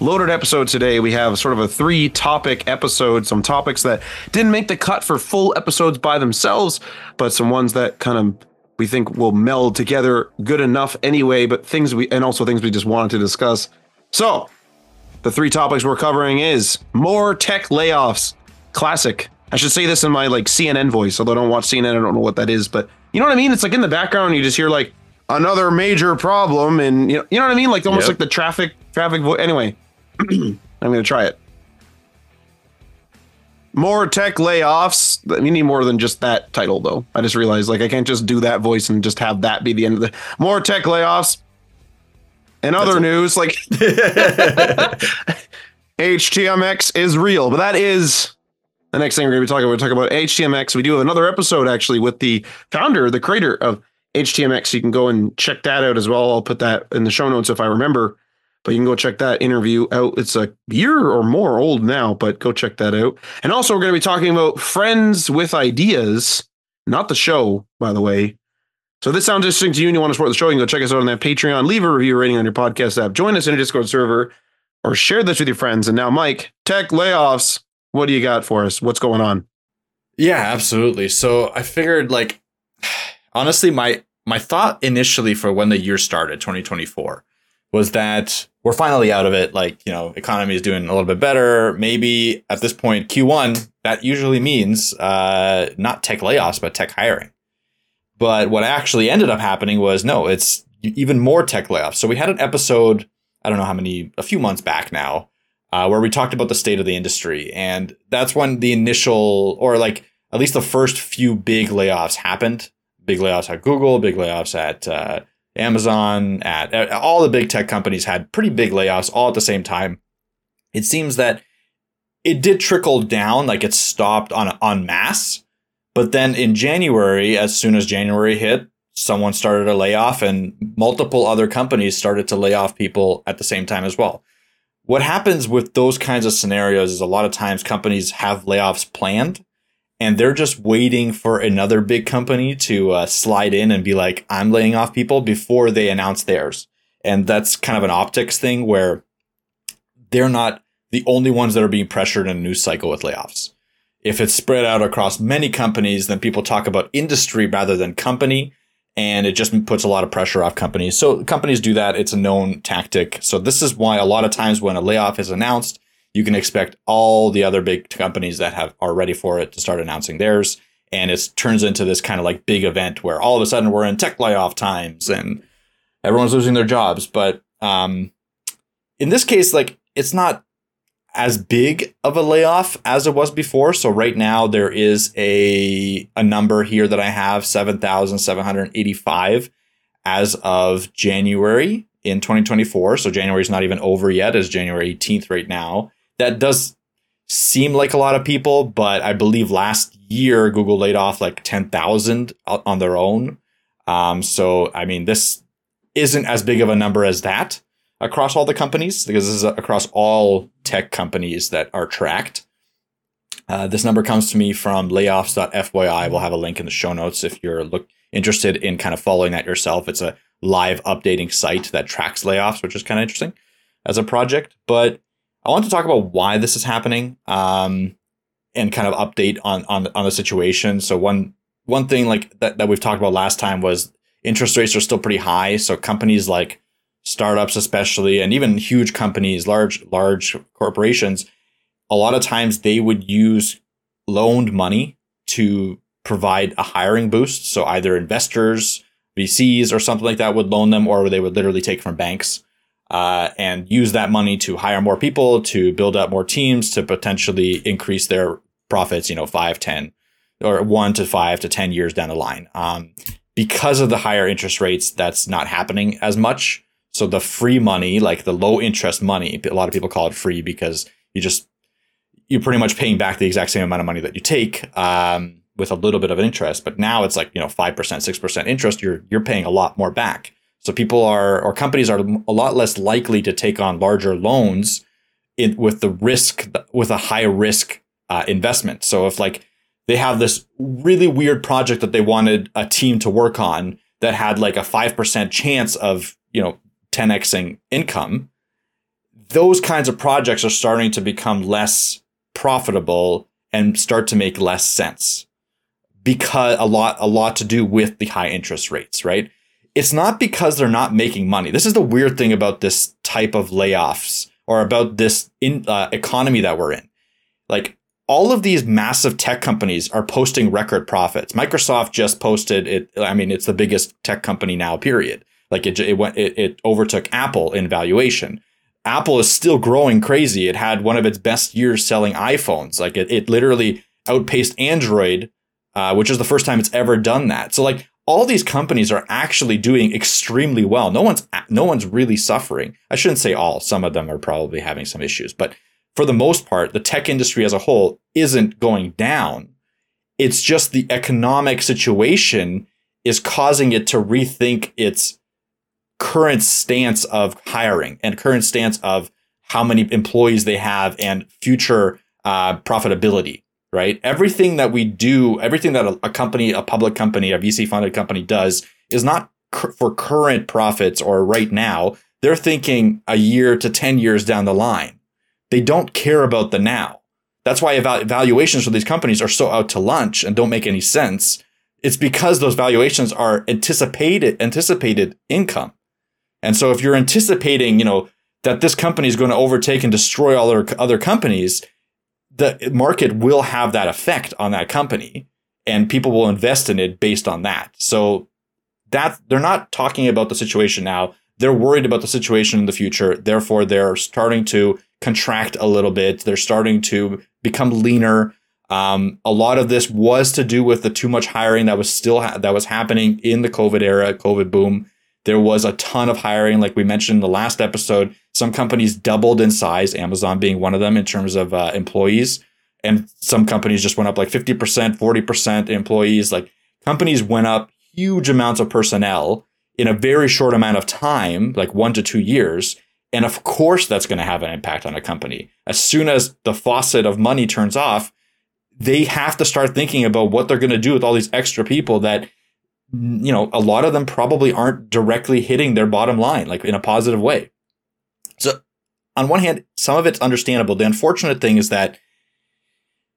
Loaded episode today. We have sort of a three topic episode, some topics that didn't make the cut for full episodes by themselves, but some ones that kind of we think will meld together good enough anyway, but things we and also things we just wanted to discuss. So, the three topics we're covering is more tech layoffs. Classic. I should say this in my like CNN voice, although I don't watch CNN, I don't know what that is, but you know what I mean? It's like in the background, you just hear like another major problem, and you know, you know what I mean? Like almost Yep. like the traffic traffic voice. Anyway, I'm gonna try it. More tech layoffs. We need more than just that title, though. I just realized like I can't just do that voice and just have that be the end of the more tech layoffs. And other news, like HTMX is real, but that is the next thing we're going to be talking about. We're talking about HTMX. We do have another episode actually with the founder, the creator of HTMX. You can go and check that out as well. I'll put that in the show notes if I remember. But you can go check that interview out. It's a year or more old now, but go check that out. And also, we're going to be talking about Friends with Ideas, not the show, by the way. So if this sounds interesting to you and you want to support the show, you can go check us out on that Patreon. Leave a review rating on your podcast app. Join us in a Discord server or share this with your friends. And now, Mike, tech layoffs. What do you got for us? What's going on? Yeah, absolutely. So I figured like honestly my my thought initially for when the year started, 2024, was that we're finally out of it. Like, you know, economy is doing a little bit better. Maybe at this point, Q1, that usually means uh, not tech layoffs, but tech hiring. But what actually ended up happening was no, it's even more tech layoffs. So we had an episode, I don't know how many, a few months back now, uh, where we talked about the state of the industry. And that's when the initial, or like at least the first few big layoffs happened. Big layoffs at Google, big layoffs at uh, Amazon, at, all the big tech companies had pretty big layoffs all at the same time. It seems that it did trickle down, like it stopped on en masse. But then in January, as soon as January hit, someone started a layoff and multiple other companies started to lay off people at the same time as well. What happens with those kinds of scenarios is a lot of times companies have layoffs planned and they're just waiting for another big company to uh, slide in and be like, I'm laying off people before they announce theirs. And that's kind of an optics thing where they're not the only ones that are being pressured in a news cycle with layoffs. If it's spread out across many companies, then people talk about industry rather than company. And it just puts a lot of pressure off companies. So companies do that. It's a known tactic. So this is why a lot of times when a layoff is announced, you can expect all the other big companies that have are ready for it to start announcing theirs. And it turns into this kind of like big event where all of a sudden we're in tech layoff times and everyone's losing their jobs. But um, in this case, like it's not as big of a layoff as it was before. So right now there is a a number here that I have 7,785 as of January in 2024. So January is not even over yet. It's January 18th right now. That does seem like a lot of people, but I believe last year Google laid off like 10,000 on their own. Um, so I mean, this isn't as big of a number as that across all the companies because this is across all tech companies that are tracked. Uh, this number comes to me from layoffs.fyi. We'll have a link in the show notes if you're look interested in kind of following that yourself. It's a live updating site that tracks layoffs, which is kind of interesting as a project. But I want to talk about why this is happening um, and kind of update on on on the situation. So one one thing like that, that we've talked about last time was interest rates are still pretty high. So companies like startups especially and even huge companies large large corporations a lot of times they would use loaned money to provide a hiring boost so either investors vcs or something like that would loan them or they would literally take from banks uh, and use that money to hire more people, to build up more teams, to potentially increase their profits, you know, five, 10, or one to five to 10 years down the line. Um, because of the higher interest rates, that's not happening as much. So the free money, like the low interest money, a lot of people call it free because you just, you're pretty much paying back the exact same amount of money that you take. Um, with a little bit of an interest, but now it's like, you know, 5%, 6% interest, you're, you're paying a lot more back. So people are, or companies are a lot less likely to take on larger loans in, with the risk, with a high risk uh, investment. So if like they have this really weird project that they wanted a team to work on that had like a 5% chance of, you know, 10xing income, those kinds of projects are starting to become less profitable and start to make less sense because a lot a lot to do with the high interest rates, right? It's not because they're not making money. This is the weird thing about this type of layoffs or about this in, uh, economy that we're in. Like all of these massive tech companies are posting record profits. Microsoft just posted it. I mean, it's the biggest tech company now. Period. Like it, it went, it, it overtook Apple in valuation. Apple is still growing crazy. It had one of its best years selling iPhones. Like it, it literally outpaced Android uh, which is the first time it's ever done that. So like all these companies are actually doing extremely well. No one's no one's really suffering. I shouldn't say all. Some of them are probably having some issues, but for the most part, the tech industry as a whole isn't going down. It's just the economic situation is causing it to rethink its current stance of hiring and current stance of how many employees they have and future uh, profitability right? Everything that we do, everything that a, a company, a public company, a VC funded company does is not cur- for current profits or right now. They're thinking a year to 10 years down the line. They don't care about the now. That's why valuations for these companies are so out to lunch and don't make any sense. It's because those valuations are anticipated anticipated income. And so if you're anticipating, you know, that this company is going to overtake and destroy all other, other companies, the market will have that effect on that company and people will invest in it based on that. So that they're not talking about the situation now. They're worried about the situation in the future. Therefore, they're starting to contract a little bit. They're starting to become leaner. Um, a lot of this was to do with the too much hiring that was still ha- that was happening in the COVID era, COVID boom. There was a ton of hiring, like we mentioned in the last episode. Some companies doubled in size, Amazon being one of them in terms of uh, employees. And some companies just went up like 50%, 40% employees. Like companies went up huge amounts of personnel in a very short amount of time, like one to two years. And of course, that's going to have an impact on a company. As soon as the faucet of money turns off, they have to start thinking about what they're going to do with all these extra people that you know, a lot of them probably aren't directly hitting their bottom line, like in a positive way. So, on one hand, some of it's understandable. The unfortunate thing is that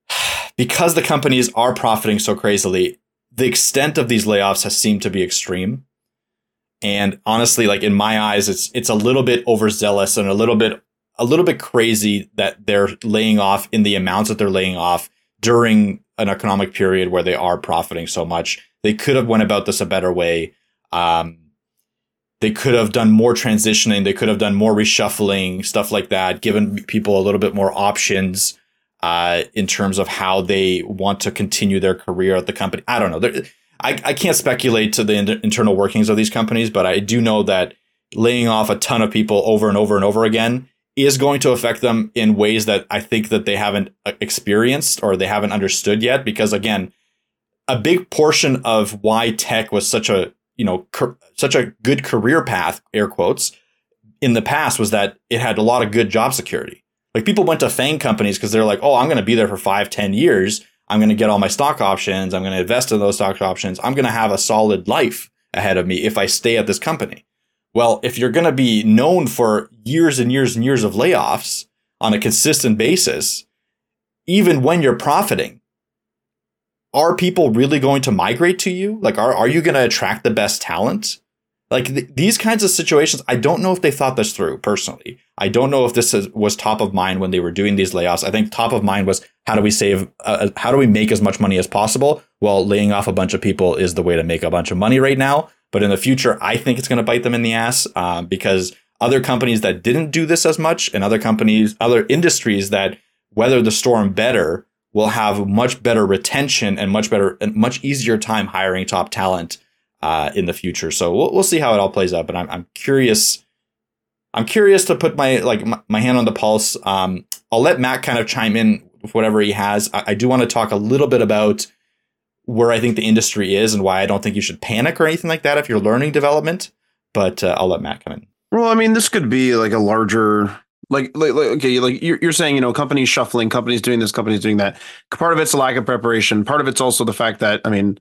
because the companies are profiting so crazily, the extent of these layoffs has seemed to be extreme. And honestly, like in my eyes, it's it's a little bit overzealous and a little bit a little bit crazy that they're laying off in the amounts that they're laying off during an economic period where they are profiting so much they could have went about this a better way. Um, they could have done more transitioning. They could have done more reshuffling, stuff like that, given people a little bit more options uh, in terms of how they want to continue their career at the company. I don't know. I, I can't speculate to the in- internal workings of these companies, but I do know that laying off a ton of people over and over and over again is going to affect them in ways that I think that they haven't uh, experienced or they haven't understood yet. Because again, a big portion of why tech was such a you know such a good career path air quotes in the past was that it had a lot of good job security. Like people went to fang companies because they're like oh i'm going to be there for five ten years. I'm going to get all my stock options. I'm going to invest in those stock options. I'm going to have a solid life ahead of me if i stay at this company. Well if you're going to be known for years and years and years of layoffs on a consistent basis even when you're profiting are people really going to migrate to you? Like, are, are you going to attract the best talent? Like th- these kinds of situations, I don't know if they thought this through personally. I don't know if this is, was top of mind when they were doing these layoffs. I think top of mind was how do we save, uh, uh, how do we make as much money as possible? Well, laying off a bunch of people is the way to make a bunch of money right now. But in the future, I think it's going to bite them in the ass uh, because other companies that didn't do this as much and other companies, other industries that weather the storm better will have much better retention and much better and much easier time hiring top talent uh, in the future. So we'll, we'll see how it all plays out. But I'm, I'm curious. I'm curious to put my like my, my hand on the pulse. Um, I'll let Matt kind of chime in with whatever he has. I, I do want to talk a little bit about where I think the industry is and why I don't think you should panic or anything like that if you're learning development. But uh, I'll let Matt come in. Well, I mean, this could be like a larger, like, like, like okay, like you're, you're saying, you know, companies shuffling, companies doing this, companies doing that. Part of it's a lack of preparation. Part of it's also the fact that, I mean,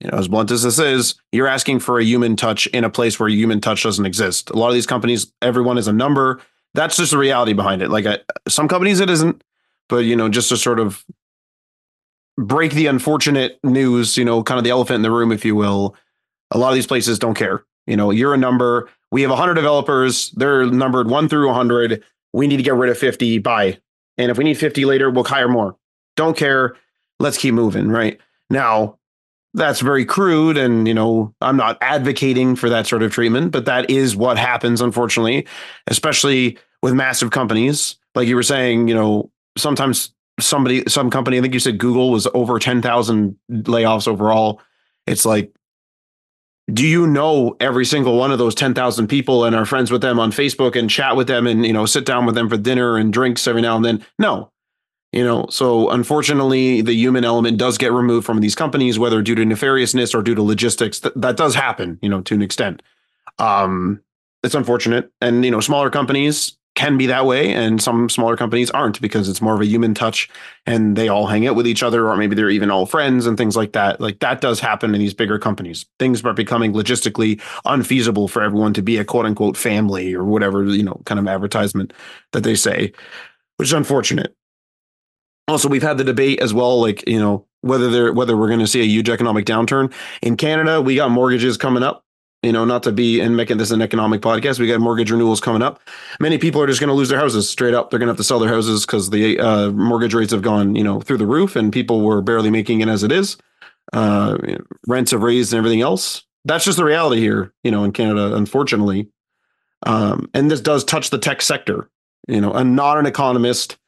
you know, as blunt as this is, you're asking for a human touch in a place where human touch doesn't exist. A lot of these companies, everyone is a number. That's just the reality behind it. Like I, some companies, it isn't, but you know, just to sort of break the unfortunate news, you know, kind of the elephant in the room, if you will. A lot of these places don't care. You know, you're a number. We have 100 developers. They're numbered one through 100. We need to get rid of 50 by. And if we need 50 later, we'll hire more. Don't care. Let's keep moving. Right now, that's very crude. And, you know, I'm not advocating for that sort of treatment, but that is what happens, unfortunately, especially with massive companies. Like you were saying, you know, sometimes somebody, some company, I think you said Google was over 10,000 layoffs overall. It's like, do you know every single one of those 10,000 people and are friends with them on Facebook and chat with them and, you know, sit down with them for dinner and drinks every now and then? No. You know, so unfortunately, the human element does get removed from these companies, whether due to nefariousness or due to logistics. Th- that does happen, you know, to an extent. Um, it's unfortunate. And, you know, smaller companies, can be that way and some smaller companies aren't because it's more of a human touch and they all hang out with each other or maybe they're even all friends and things like that. Like that does happen in these bigger companies. Things are becoming logistically unfeasible for everyone to be a quote unquote family or whatever you know kind of advertisement that they say which is unfortunate. Also we've had the debate as well like you know whether they're whether we're going to see a huge economic downturn. In canada we got mortgages coming up you know, not to be and making this an economic podcast. We got mortgage renewals coming up. Many people are just going to lose their houses straight up. They're going to have to sell their houses because the uh, mortgage rates have gone, you know, through the roof, and people were barely making it as it is. Uh, rents have raised and everything else. That's just the reality here, you know, in Canada, unfortunately. Um, and this does touch the tech sector. You know, I'm not an economist.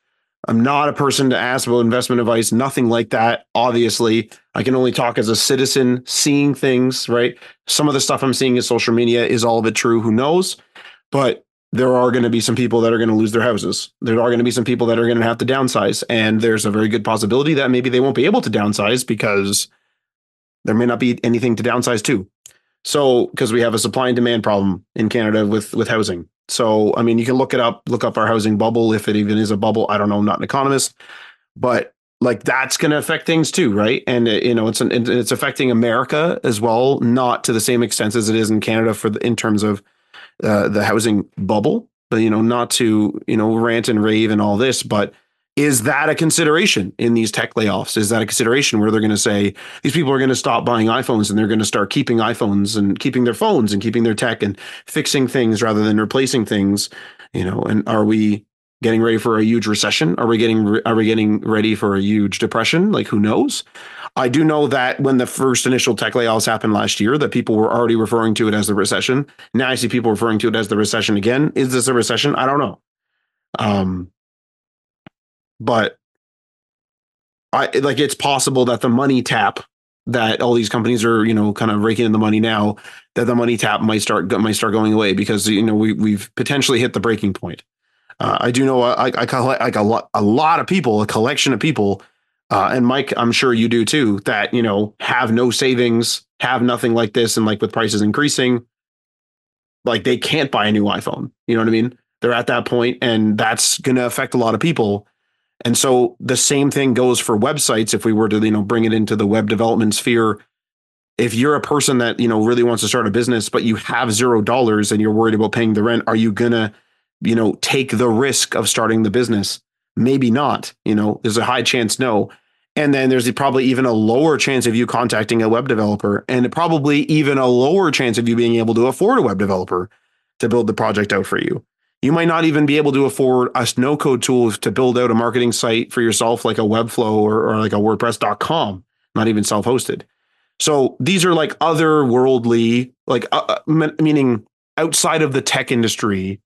I'm not a person to ask about investment advice, nothing like that. Obviously, I can only talk as a citizen seeing things, right? Some of the stuff I'm seeing in social media is all of it true? Who knows? But there are going to be some people that are going to lose their houses. There are going to be some people that are going to have to downsize. And there's a very good possibility that maybe they won't be able to downsize because there may not be anything to downsize to. So, because we have a supply and demand problem in Canada with with housing. So, I mean, you can look it up, look up our housing bubble if it even is a bubble. I don't know, I'm not an economist, but like that's going to affect things too, right? And uh, you know, it's an, it's affecting America as well, not to the same extent as it is in Canada for the, in terms of uh, the housing bubble. But you know, not to you know rant and rave and all this, but is that a consideration in these tech layoffs? Is that a consideration where they're going to say these people are going to stop buying iPhones and they're going to start keeping iPhones and keeping their phones and keeping their tech and fixing things rather than replacing things? You know, and are we getting ready for a huge recession? Are we getting are we getting ready for a huge depression? Like who knows? I do know that when the first initial tech layoffs happened last year, that people were already referring to it as the recession. Now I see people referring to it as the recession again. Is this a recession? I don't know. Um, but I like it's possible that the money tap that all these companies are you know kind of raking in the money now that the money tap might start might start going away because you know we we've potentially hit the breaking point. Uh, I do know I, I collect like a lot a lot of people a collection of people uh, and Mike I'm sure you do too that you know have no savings have nothing like this and like with prices increasing like they can't buy a new iPhone you know what I mean they're at that point and that's going to affect a lot of people and so the same thing goes for websites. If we were to, you know, bring it into the web development sphere, if you're a person that, you know, really wants to start a business, but you have zero dollars and you're worried about paying the rent, are you gonna, you know, take the risk of starting the business? Maybe not. You know, there's a high chance no. And then there's probably even a lower chance of you contacting a web developer, and probably even a lower chance of you being able to afford a web developer to build the project out for you. You might not even be able to afford a no code tool to build out a marketing site for yourself, like a Webflow or, or like a WordPress.com, not even self hosted. So these are like otherworldly, like uh, uh meaning outside of the tech industry,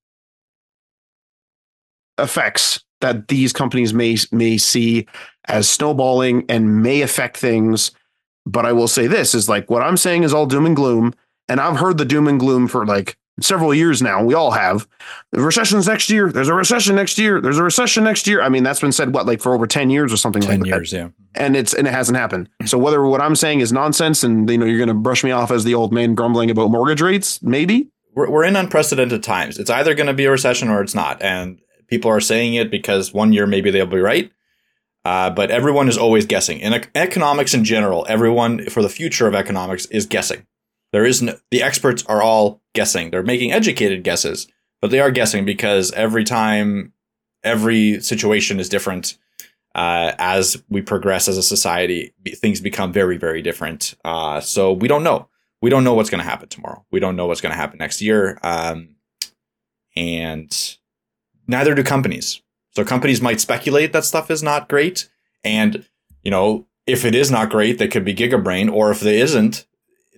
effects that these companies may may see as snowballing and may affect things. But I will say this is like what I'm saying is all doom and gloom. And I've heard the doom and gloom for like several years now. We all have. The recession's next year. There's a recession next year. There's a recession next year. I mean, that's been said what like for over 10 years or something 10 like years, that. yeah. And it's and it hasn't happened. So whether what I'm saying is nonsense and you know you're gonna brush me off as the old man grumbling about mortgage rates, maybe. We're, we're in unprecedented times. It's either going to be a recession or it's not. And people are saying it because one year maybe they'll be right. Uh, but everyone is always guessing. In economics in general, everyone for the future of economics is guessing. There is no, the experts are all guessing. They're making educated guesses, but they are guessing because every time, every situation is different. Uh, as we progress as a society, things become very, very different. Uh, so we don't know. We don't know what's going to happen tomorrow. We don't know what's going to happen next year. Um, and neither do companies. So companies might speculate that stuff is not great. And, you know, if it is not great, they could be gigabrain, or if they isn't,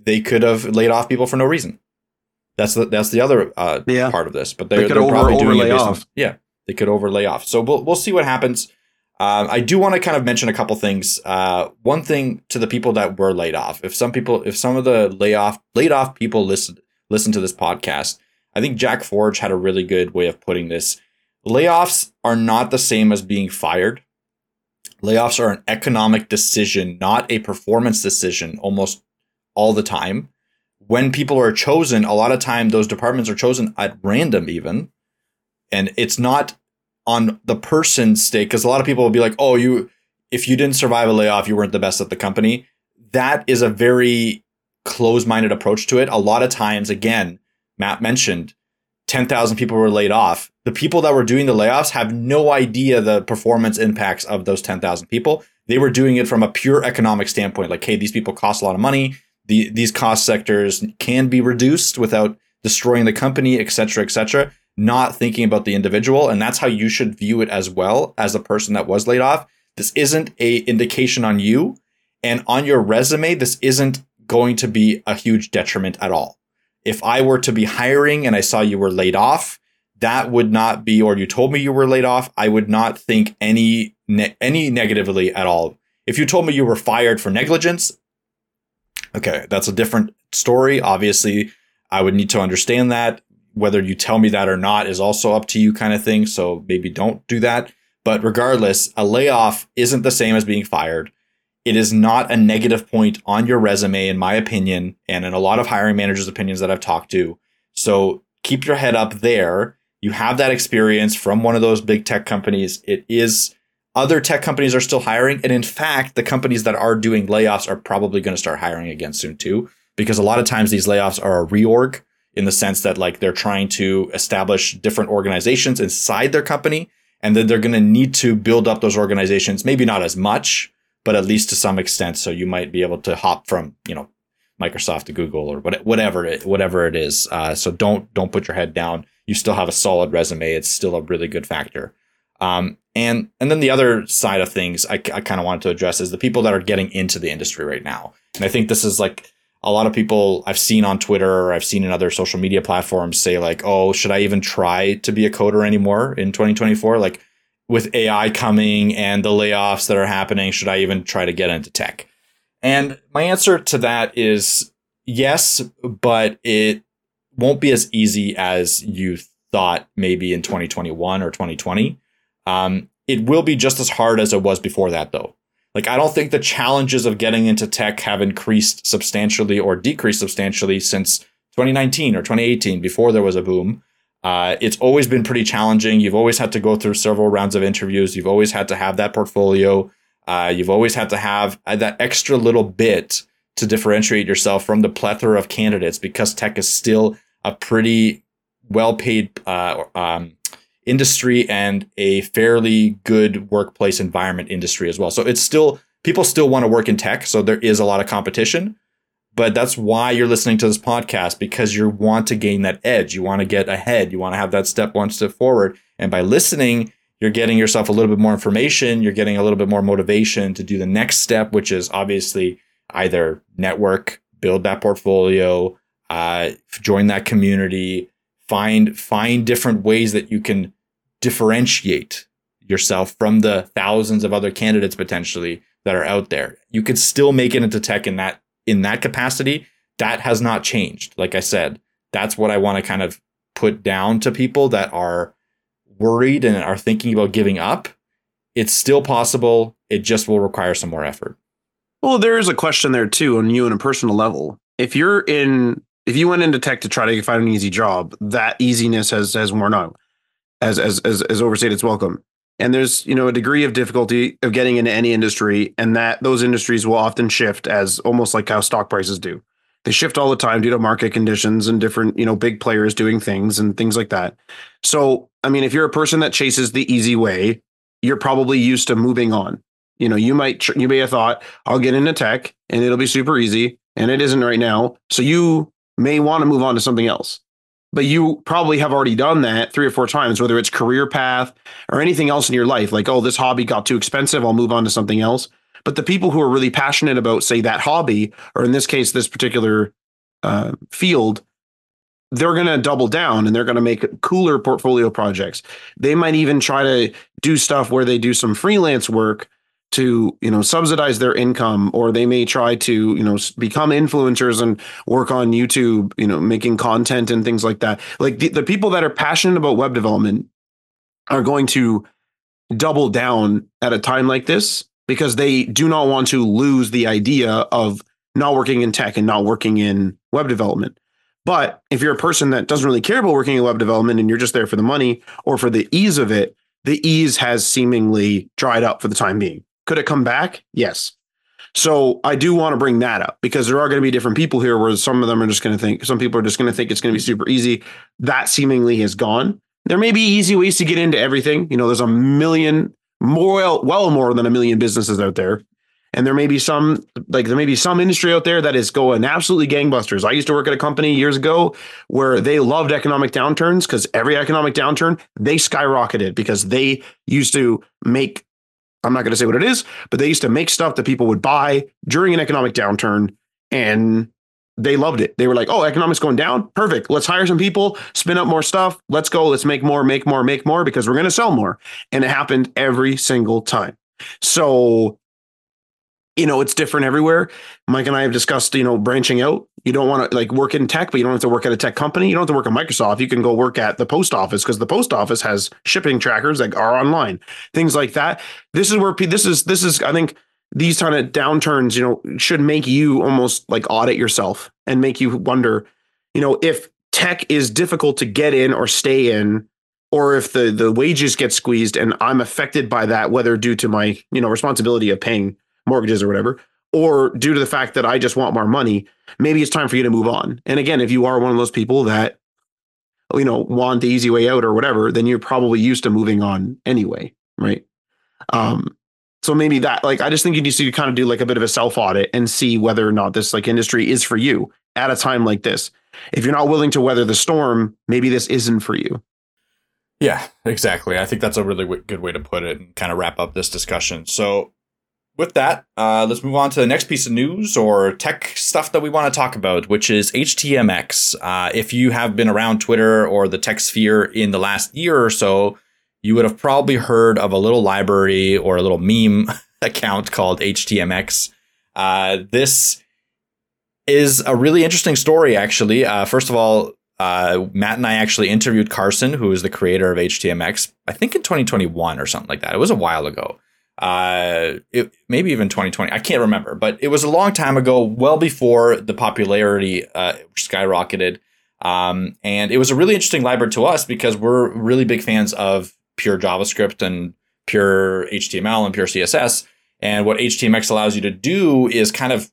they could have laid off people for no reason. That's the that's the other uh, Yeah. part of this. But They they're, could they're over- probably doing it overlay based on- yeah, they could overlay off. So we'll we'll see what happens. Um, I do want to kind of mention a couple things. Uh, one thing to the people that were laid off. If some people, if some of the layoff laid off people listen listen to this podcast, I think Jack Forge had a really good way of putting this. Layoffs are not the same as being fired. Layoffs are an economic decision, not a performance decision, almost all the time. When people are chosen, a lot of time those departments are chosen at random, even, and it's not on the person's stake because a lot of people will be like, "Oh, you, if you didn't survive a layoff, you weren't the best at the company." That is a very closed-minded approach to it. A lot of times, again, Matt mentioned 10,000 people were laid off. The people that were doing the layoffs have no idea the performance impacts of those 10,000 people. They were doing it from a pure economic standpoint, like, hey, these people cost a lot of money. The, these cost sectors can be reduced without destroying the company, et cetera, et cetera, not thinking about the individual. And that's how you should view it as well as a person that was laid off. This isn't a indication on you. And on your resume, this isn't going to be a huge detriment at all if I were to be hiring and I saw you were laid off, that would not be, or you told me you were laid off, I would not think any ne- any negatively at all. If you told me you were fired for negligence, okay, that's a different story. Obviously, I would need to understand that. Whether you tell me that or not is also up to you, kind of thing. So maybe don't do that. But regardless, a layoff isn't the same as being fired. It is not a negative point on your resume, in my opinion, and in a lot of hiring managers' opinions that I've talked to. So keep your head up there. You have that experience from one of those big tech companies. It is other tech companies are still hiring. And in fact, the companies that are doing layoffs are probably going to start hiring again soon too, because a lot of times these layoffs are a reorg in the sense that like they're trying to establish different organizations inside their company. And then they're going to need to build up those organizations, maybe not as much, but at least to some extent. So you might be able to hop from, you know, Microsoft to Google or whatever it, whatever it is. Uh, so don't, don't put your head down. You still have a solid resume. It's still a really good factor. Um, and, and then the other side of things I, I kind of wanted to address is the people that are getting into the industry right now. And I think this is like a lot of people I've seen on Twitter or I've seen in other social media platforms say like, oh, should I even try to be a coder anymore in 2024? Like with AI coming and the layoffs that are happening, should I even try to get into tech? And my answer to that is yes, but it won't be as easy as you thought maybe in 2021 or 2020. Um, it will be just as hard as it was before that, though. Like, I don't think the challenges of getting into tech have increased substantially or decreased substantially since 2019 or 2018, before there was a boom. Uh, it's always been pretty challenging. You've always had to go through several rounds of interviews. You've always had to have that portfolio. Uh, you've always had to have uh, that extra little bit to differentiate yourself from the plethora of candidates because tech is still a pretty well paid uh, um, industry and a fairly good workplace environment industry as well. So it's still, people still want to work in tech. So there is a lot of competition. But that's why you're listening to this podcast because you want to gain that edge. You want to get ahead. You want to have that step one step forward. And by listening, you're getting yourself a little bit more information. You're getting a little bit more motivation to do the next step, which is obviously either network, build that portfolio, uh, join that community, find find different ways that you can differentiate yourself from the thousands of other candidates potentially that are out there. You could still make it into tech in that in that capacity. That has not changed. Like I said, that's what I want to kind of put down to people that are worried and are thinking about giving up. It's still possible. It just will require some more effort. Well, there is a question there too on you on a personal level. If you're in, if you went into tech to try to find an easy job, that easiness has has worn out, as as as, as overstayed its welcome. And there's you know a degree of difficulty of getting into any industry, and that those industries will often shift as almost like how stock prices do. They shift all the time due to market conditions and different you know big players doing things and things like that. So I mean, if you're a person that chases the easy way, you're probably used to moving on you know, you might you may have thought I'll get into tech and it'll be super easy, and it isn't right now. So you may want to move on to something else. But you probably have already done that three or four times, whether it's career path or anything else in your life. Like, oh, this hobby got too expensive. I'll move on to something else. But the people who are really passionate about, say, that hobby, or in this case, this particular uh, field, they're going to double down and they're going to make cooler portfolio projects. They might even try to do stuff where they do some freelance work to you know subsidize their income or they may try to you know become influencers and work on youtube you know making content and things like that. Like the, the people that are passionate about web development are going to double down at a time like this because they do not want to lose the idea of not working in tech and not working in web development. But if you're a person that doesn't really care about working in web development and you're just there for the money or for the ease of it the ease has seemingly dried up for the time being could it come back? Yes. So I do want to bring that up because there are going to be different people here where some of them are just going to think, some people are just going to think it's going to be super easy. That seemingly has gone. There may be easy ways to get into everything. You know, there's a million more, well, more than a million businesses out there. And there may be some, like, there may be some industry out there that is going absolutely gangbusters. I used to work at a company years ago where they loved economic downturns because every economic downturn, they skyrocketed because they used to make I'm not going to say what it is, but they used to make stuff that people would buy during an economic downturn and they loved it. They were like, oh, economics going down? Perfect. Let's hire some people, spin up more stuff. Let's go. Let's make more, make more, make more because we're going to sell more. And it happened every single time. So you know, it's different everywhere. Mike and I have discussed, you know, branching out. You don't want to like work in tech, but you don't have to work at a tech company. You don't have to work at Microsoft. You can go work at the post office because the post office has shipping trackers that are online, things like that. This is where this is this is I think these kind of downturns, you know, should make you almost like audit yourself and make you wonder, you know, if tech is difficult to get in or stay in or if the the wages get squeezed and I'm affected by that whether due to my, you know, responsibility of paying mortgages or whatever, or due to the fact that I just want more money, maybe it's time for you to move on. And again, if you are one of those people that you know want the easy way out or whatever, then you're probably used to moving on anyway, right? Um, so maybe that like I just think you need to kind of do like a bit of a self audit and see whether or not this like industry is for you at a time like this. If you're not willing to weather the storm, maybe this isn't for you. Yeah, exactly. I think that's a really w- good way to put it and kind of wrap up this discussion. So, with that, uh, let's move on to the next piece of news or tech stuff that we want to talk about, which is HTMX. Uh, if you have been around Twitter or the tech sphere in the last year or so, you would have probably heard of a little library or a little meme account called HTMX. Uh, this is a really interesting story, actually. Uh, first of all, uh, Matt and I actually interviewed Carson, who is the creator of HTMX, I think in 2021 or something like that. It was a while ago uh, it, maybe even 2020. I can't remember, but it was a long time ago, well before the popularity uh, skyrocketed. Um, and it was a really interesting library to us because we're really big fans of pure JavaScript and pure HTML and pure CSS. And what HTMX allows you to do is kind of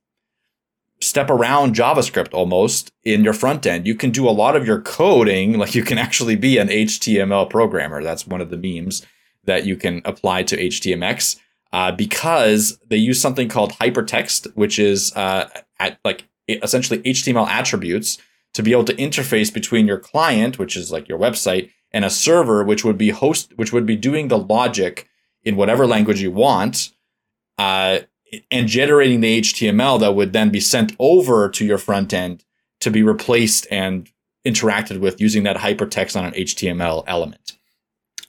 step around JavaScript almost in your front end. You can do a lot of your coding, like you can actually be an HTML programmer. That's one of the memes that you can apply to HTMX uh, because they use something called hypertext, which is uh, at like essentially HTML attributes to be able to interface between your client, which is like your website, and a server, which would be host, which would be doing the logic in whatever language you want, uh, and generating the HTML that would then be sent over to your front end to be replaced and interacted with using that hypertext on an HTML element.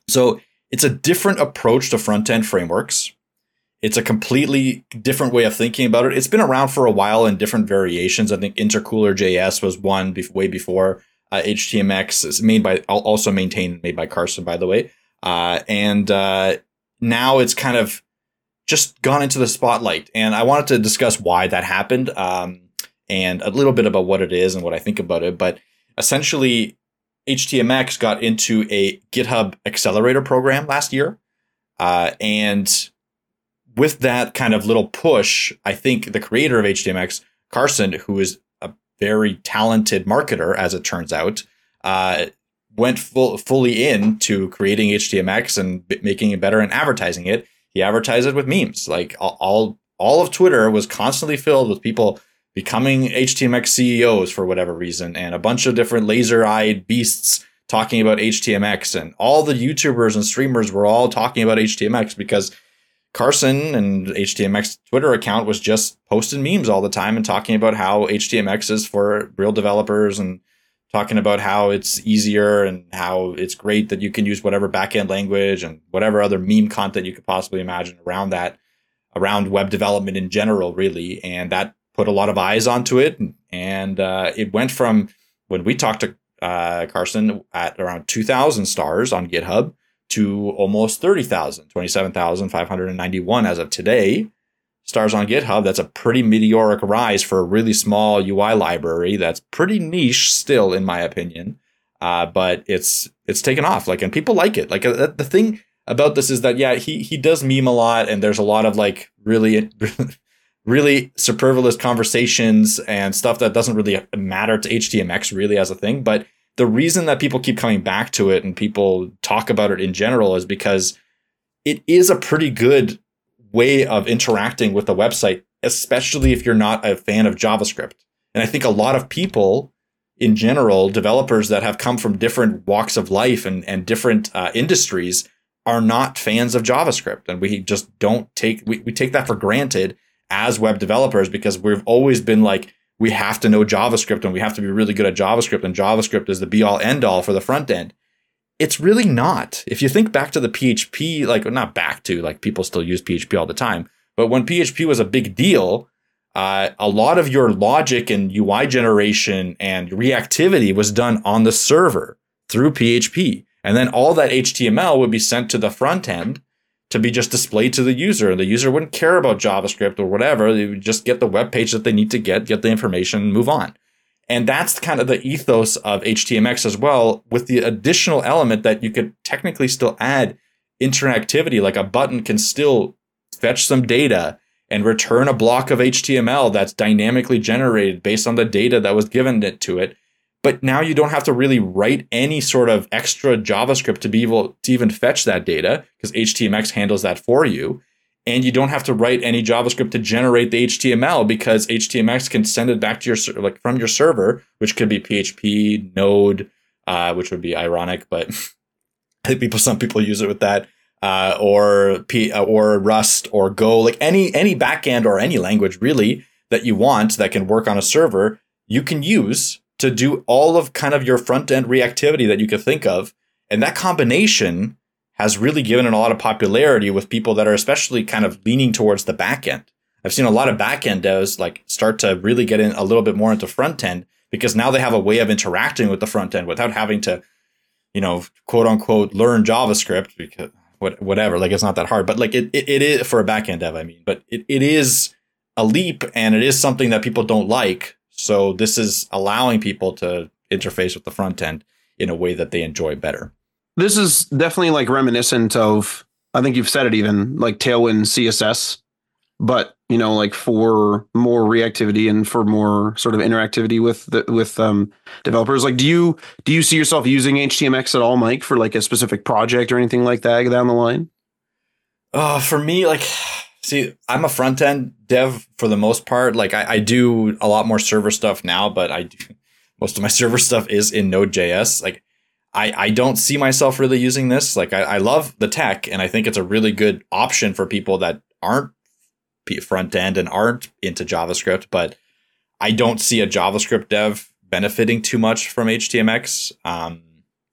So it's a different approach to front end frameworks. It's a completely different way of thinking about it. It's been around for a while in different variations. I think Intercooler JS was one be- way before uh, HTMX. is made by also maintained made by Carson, by the way. Uh, and uh, now it's kind of just gone into the spotlight. And I wanted to discuss why that happened um, and a little bit about what it is and what I think about it. But essentially, HTMX got into a GitHub accelerator program last year. Uh, and with that kind of little push, I think the creator of HTMX, Carson, who is a very talented marketer, as it turns out, uh, went full, fully into creating HTMX and b- making it better and advertising it. He advertised it with memes. Like all, all of Twitter was constantly filled with people becoming HTMX CEOs for whatever reason, and a bunch of different laser eyed beasts talking about HTMX. And all the YouTubers and streamers were all talking about HTMX because Carson and HTMX Twitter account was just posting memes all the time and talking about how HTMX is for real developers and talking about how it's easier and how it's great that you can use whatever backend language and whatever other meme content you could possibly imagine around that, around web development in general, really. And that put a lot of eyes onto it. And uh, it went from when we talked to uh, Carson at around 2,000 stars on GitHub to almost 30,000, 27,591 as of today stars on GitHub. That's a pretty meteoric rise for a really small UI library. That's pretty niche still, in my opinion. Uh, but it's it's taken off. Like, and people like it. Like uh, the thing about this is that yeah, he he does meme a lot, and there's a lot of like really. really superfluous conversations and stuff that doesn't really matter to HTMX really as a thing. But the reason that people keep coming back to it and people talk about it in general is because it is a pretty good way of interacting with the website, especially if you're not a fan of JavaScript. And I think a lot of people in general, developers that have come from different walks of life and, and different uh, industries are not fans of JavaScript. And we just don't take, we, we take that for granted as web developers because we've always been like, we have to know JavaScript and we have to be really good at JavaScript and JavaScript is the be all end all for the front end it's really not. If you think back to the PHP, like not back to, like people still use PHP all the time, but when PHP was a big deal, uh, a lot of your logic and UI generation and reactivity was done on the server through PHP. And then all that HTML would be sent to the front end to be just displayed to the user. And the user wouldn't care about JavaScript or whatever. They would just get the web page that they need to get, get the information, move on. And that's kind of the ethos of HTMX as well, with the additional element that you could technically still add interactivity, like a button can still fetch some data and return a block of HTML that's dynamically generated based on the data that was given to it. But now you don't have to really write any sort of extra JavaScript to be able to even fetch that data because HTMX handles that for you. And you don't have to write any JavaScript to generate the HTML because HTMX can send it back to your like from your server, which could be PHP, Node, uh, which would be ironic, but I think people some people use it with that, uh, or P uh, or Rust or Go, like any any backend or any language really that you want that can work on a server, you can use to do all of kind of your front end reactivity that you could think of, and that combination has really given it a lot of popularity with people that are especially kind of leaning towards the back end. I've seen a lot of back end devs like start to really get in a little bit more into front end because now they have a way of interacting with the front end without having to, you know, quote unquote, learn JavaScript because whatever, like it's not that hard, but like it, it, it is for a back end dev, I mean, but it, it is a leap and it is something that people don't like. So this is allowing people to interface with the front end in a way that they enjoy better this is definitely like reminiscent of I think you've said it even like Tailwind CSS, but you know like for more reactivity and for more sort of interactivity with the, with um, developers. Like, do you do you see yourself using HTMX at all, Mike, for like a specific project or anything like that down the line? Uh, for me, like, see, I'm a front end dev for the most part. Like, I, I do a lot more server stuff now, but I do most of my server stuff is in Node.js. Like, I, I don't see myself really using this. Like I, I love the tech and I think it's a really good option for people that aren't front end and aren't into JavaScript, but I don't see a JavaScript dev benefiting too much from HTMX. Um,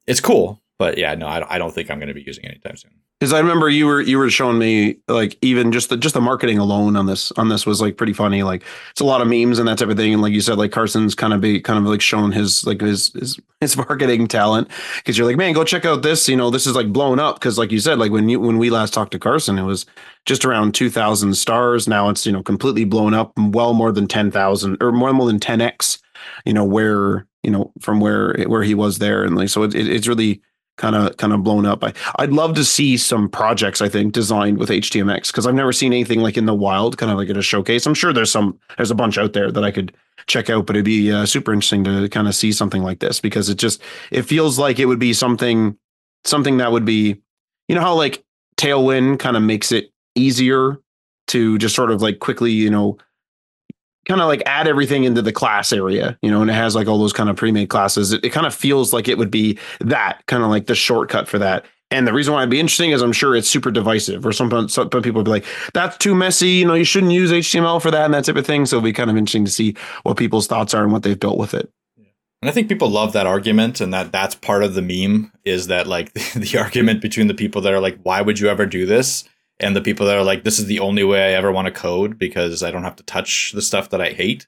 it's cool, but yeah, no, I, I don't think I'm going to be using it anytime soon. Because I remember you were you were showing me like even just the just the marketing alone on this on this was like pretty funny. Like it's a lot of memes and that type of thing. And like you said, like Carson's kind of be kind of like showing his like his his his marketing talent. Because you're like, man, go check out this. You know, this is like blown up. Because like you said, like when you when we last talked to Carson, it was just around two thousand stars. Now it's you know completely blown up, well more than ten thousand or more more than ten x. You know where you know from where where he was there, and like so it, it it's really kind of kind of blown up. I I'd love to see some projects I think designed with HTMX because I've never seen anything like in the wild, kind of like at a showcase. I'm sure there's some there's a bunch out there that I could check out, but it'd be uh, super interesting to kind of see something like this because it just it feels like it would be something something that would be you know how like Tailwind kind of makes it easier to just sort of like quickly you know kind of like add everything into the class area, you know, and it has like all those kind of pre-made classes. It, it kind of feels like it would be that kind of like the shortcut for that. And the reason why it'd be interesting is I'm sure it's super divisive, or some, some people would be like, "That's too messy," you know, you shouldn't use HTML for that and that type of thing. So it'll be kind of interesting to see what people's thoughts are and what they've built with it. And I think people love that argument, and that that's part of the meme is that like the argument between the people that are like, "Why would you ever do this?" And the people that are like, this is the only way I ever want to code because I don't have to touch the stuff that I hate,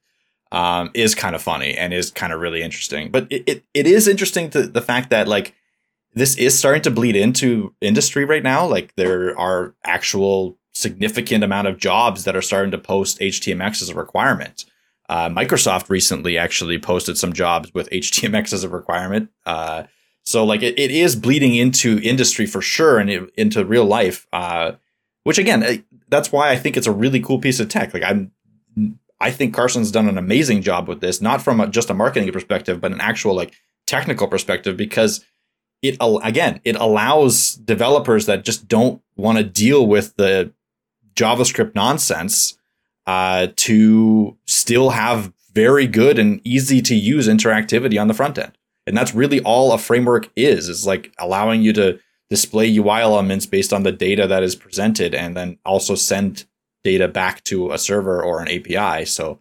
um, is kind of funny and is kind of really interesting. But it, it, it is interesting to the fact that like this is starting to bleed into industry right now. Like there are actual significant amount of jobs that are starting to post HTMX as a requirement. Uh, Microsoft recently actually posted some jobs with HTMX as a requirement. Uh, so like it, it is bleeding into industry for sure and it, into real life. Uh, which again, that's why I think it's a really cool piece of tech. Like I'm, I think Carson's done an amazing job with this, not from a, just a marketing perspective, but an actual like technical perspective, because it again it allows developers that just don't want to deal with the JavaScript nonsense uh, to still have very good and easy to use interactivity on the front end. And that's really all a framework is, is like allowing you to display UI elements based on the data that is presented and then also send data back to a server or an API. So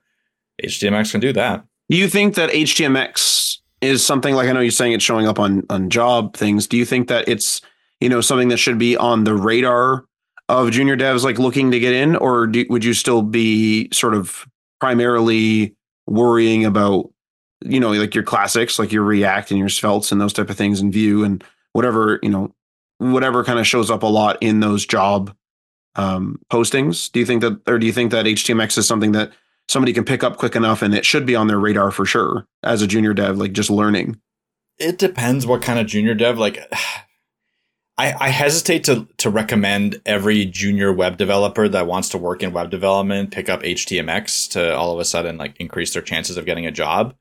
HTMX can do that. Do you think that HTMX is something like I know you're saying it's showing up on on job things. Do you think that it's you know something that should be on the radar of junior devs like looking to get in, or do, would you still be sort of primarily worrying about you know like your classics like your React and your Sveltes and those type of things in Vue and whatever you know whatever kind of shows up a lot in those job um, postings? Do you think that, or do you think that HTMX is something that somebody can pick up quick enough and it should be on their radar for sure as a junior dev, like just learning? It depends what kind of junior dev. Like, I, I hesitate to to recommend every junior web developer that wants to work in web development pick up HTMX to all of a sudden like increase their chances of getting a job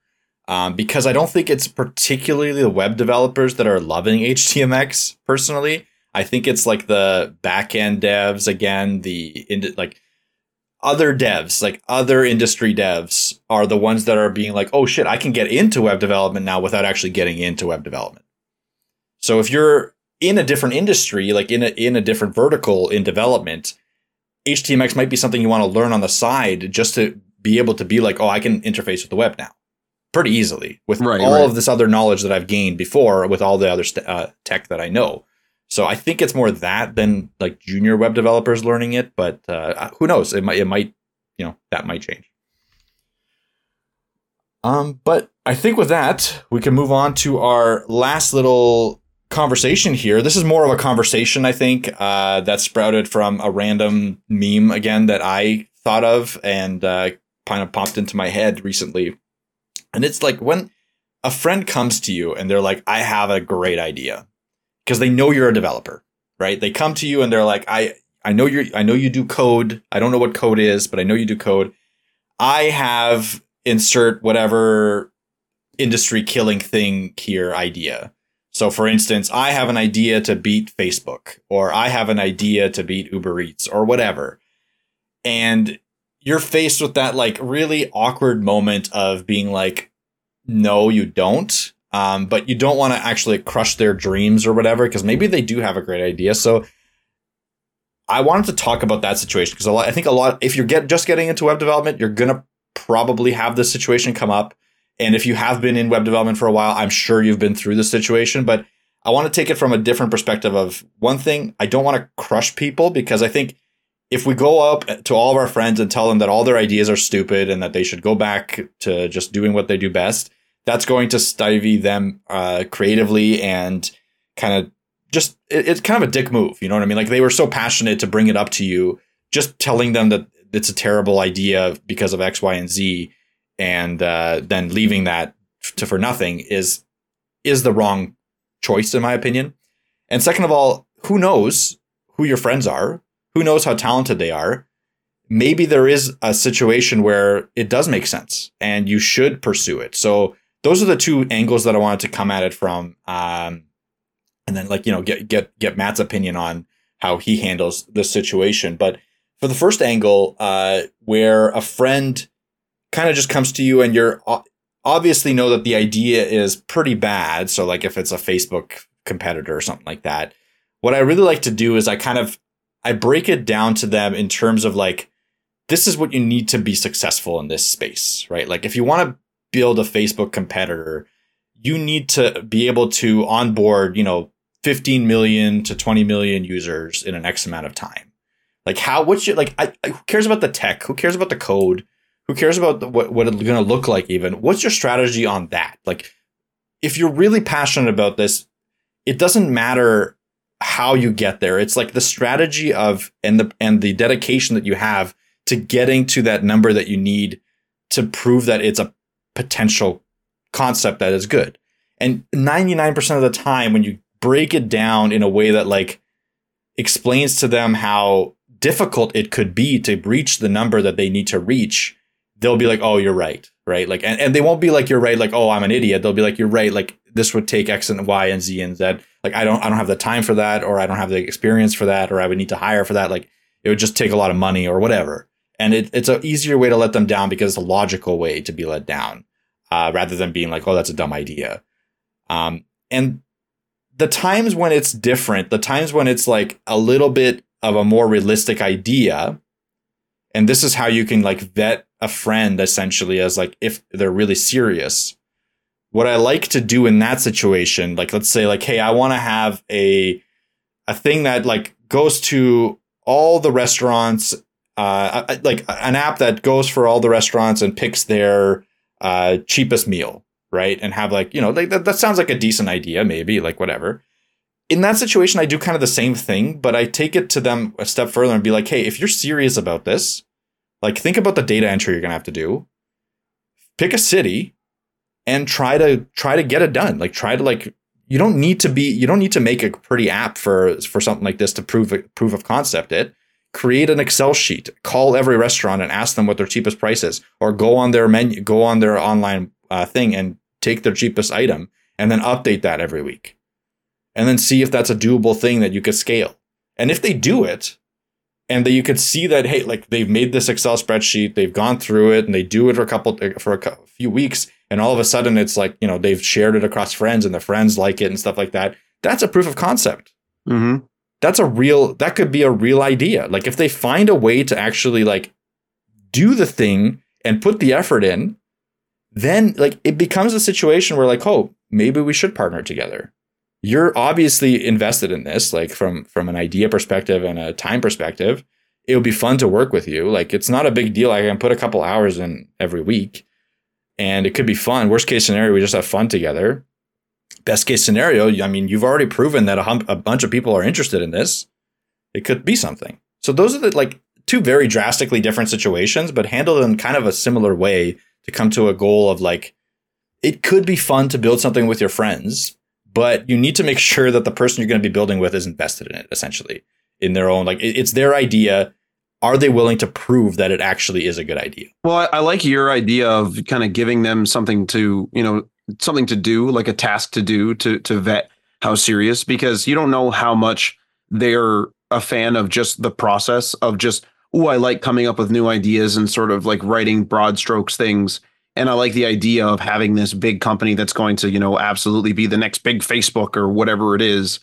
um, because I don't think it's particularly the web developers that are loving HTMX personally. I think it's like the backend devs again, the like other devs, like other industry devs are the ones that are being like, oh shit, I can get into web development now without actually getting into web development. So if you're in a different industry, like in a in a different vertical in development, HTMX might be something you want to learn on the side just to be able to be like, oh, I can interface with the web now pretty easily with right, all right. of this other knowledge that I've gained before with all the other st- uh, tech that I know. So I think it's more that than like junior web developers learning it, but uh, who knows? It might, it might, you know, that might change. Um, but I think with that, we can move on to our last little conversation here. This is more of a conversation, I think, uh, that sprouted from a random meme again that I thought of and uh, kind of popped into my head recently. And it's like when a friend comes to you and they're like, I have a great idea because they know you're a developer, right? They come to you and they're like, I, I know you're, I know you do code. I don't know what code is, but I know you do code. I have insert whatever industry killing thing here idea. So for instance, I have an idea to beat Facebook or I have an idea to beat Uber Eats or whatever. And you're faced with that like really awkward moment of being like, no, you don't. Um, but you don't want to actually crush their dreams or whatever, because maybe they do have a great idea. So I wanted to talk about that situation because I think a lot, if you're get, just getting into web development, you're to probably have this situation come up. And if you have been in web development for a while, I'm sure you've been through this situation. But I want to take it from a different perspective of one thing, I don't want to crush people because I think if we go up to all of our friends and tell them that all their ideas are stupid and that they should go back to just doing what they do best, that's going to stymie them uh, creatively and kind of just it, it's kind of a dick move. You know what I mean? Like they were so passionate to bring it up to you, just telling them that it's a terrible idea because of X, Y, and Z, and uh, then leaving that to for nothing is is the wrong choice in my opinion. And second of all, who knows who your friends are? Who knows how talented they are? Maybe there is a situation where it does make sense and you should pursue it. So those are the two angles that I wanted to come at it from. Um, and then like, you know, get, get, get Matt's opinion on how he handles the situation. But for the first angle, uh, where a friend kind of just comes to you and you're obviously know that the idea is pretty bad. So like if it's a Facebook competitor or something like that, what I really like to do is I kind of I break it down to them in terms of like this is what you need to be successful in this space, right? Like if you want to build a Facebook competitor, you need to be able to onboard, you know, 15 million to 20 million users in an X amount of time. Like how what's your like I, who cares about the tech? Who cares about the code? Who cares about the, what what it's going to look like even? What's your strategy on that? Like if you're really passionate about this, it doesn't matter how you get there. It's like the strategy of and the and the dedication that you have to getting to that number that you need to prove that it's a potential concept that is good. And 99% of the time when you break it down in a way that like explains to them how difficult it could be to reach the number that they need to reach, they'll be like, "Oh, you're right." Right? Like and, and they won't be like you're right like, "Oh, I'm an idiot." They'll be like, "You're right. Like this would take X and Y and Z and Z. Like I don't I don't have the time for that, or I don't have the experience for that, or I would need to hire for that. Like it would just take a lot of money or whatever. And it, it's an easier way to let them down because it's a logical way to be let down, uh, rather than being like, oh, that's a dumb idea. Um, and the times when it's different, the times when it's like a little bit of a more realistic idea, and this is how you can like vet a friend essentially as like if they're really serious what I like to do in that situation, like let's say like, hey, I want to have a a thing that like goes to all the restaurants, uh, like an app that goes for all the restaurants and picks their uh, cheapest meal, right? And have like, you know, like that, that sounds like a decent idea, maybe, like whatever. In that situation, I do kind of the same thing, but I take it to them a step further and be like, hey, if you're serious about this, like think about the data entry you're gonna have to do. Pick a city and try to try to get it done. Like try to like you don't need to be you don't need to make a pretty app for for something like this to prove proof of concept it. Create an Excel sheet, call every restaurant and ask them what their cheapest price is, or go on their menu, go on their online uh, thing and take their cheapest item, and then update that every week, and then see if that's a doable thing that you could scale. And if they do it, and that you could see that hey, like they've made this Excel spreadsheet, they've gone through it, and they do it for a couple for a few weeks, and all of a sudden it's like you know they've shared it across friends and the friends like it and stuff like that. That's a proof of concept. Mm-hmm. that's a real that could be a real idea. Like if they find a way to actually like do the thing and put the effort in then like it becomes a situation where like oh maybe we should partner together. You're obviously invested in this like from from an idea perspective and a time perspective. It would be fun to work with you. Like it's not a big deal. I can put a couple hours in every week and it could be fun. Worst case scenario, we just have fun together. Best case scenario, I mean, you've already proven that a, hum- a bunch of people are interested in this. It could be something. So those are the like two very drastically different situations, but handled in kind of a similar way to come to a goal of like, it could be fun to build something with your friends, but you need to make sure that the person you're going to be building with is invested in it, essentially, in their own, like, it's their idea are they willing to prove that it actually is a good idea? Well, I, I like your idea of kind of giving them something to, you know, something to do, like a task to do to to vet how serious, because you don't know how much they're a fan of just the process of just, oh, I like coming up with new ideas and sort of like writing broad strokes things. And I like the idea of having this big company that's going to, you know, absolutely be the next big Facebook or whatever it is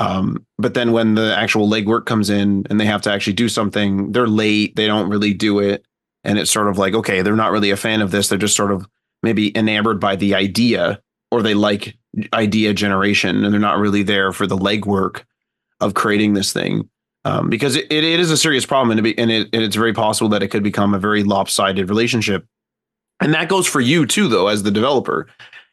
um, but then when the actual legwork comes in and they have to actually do something, they're late. They don't really do it, and it's sort of like okay, they're not really a fan of this. They're just sort of maybe enamored by the idea, or they like idea generation and they're not really there for the legwork of creating this thing um, because it, it is a serious problem and, it, and, it, and it's very possible that it could become a very lopsided relationship and that goes for you too though as the developer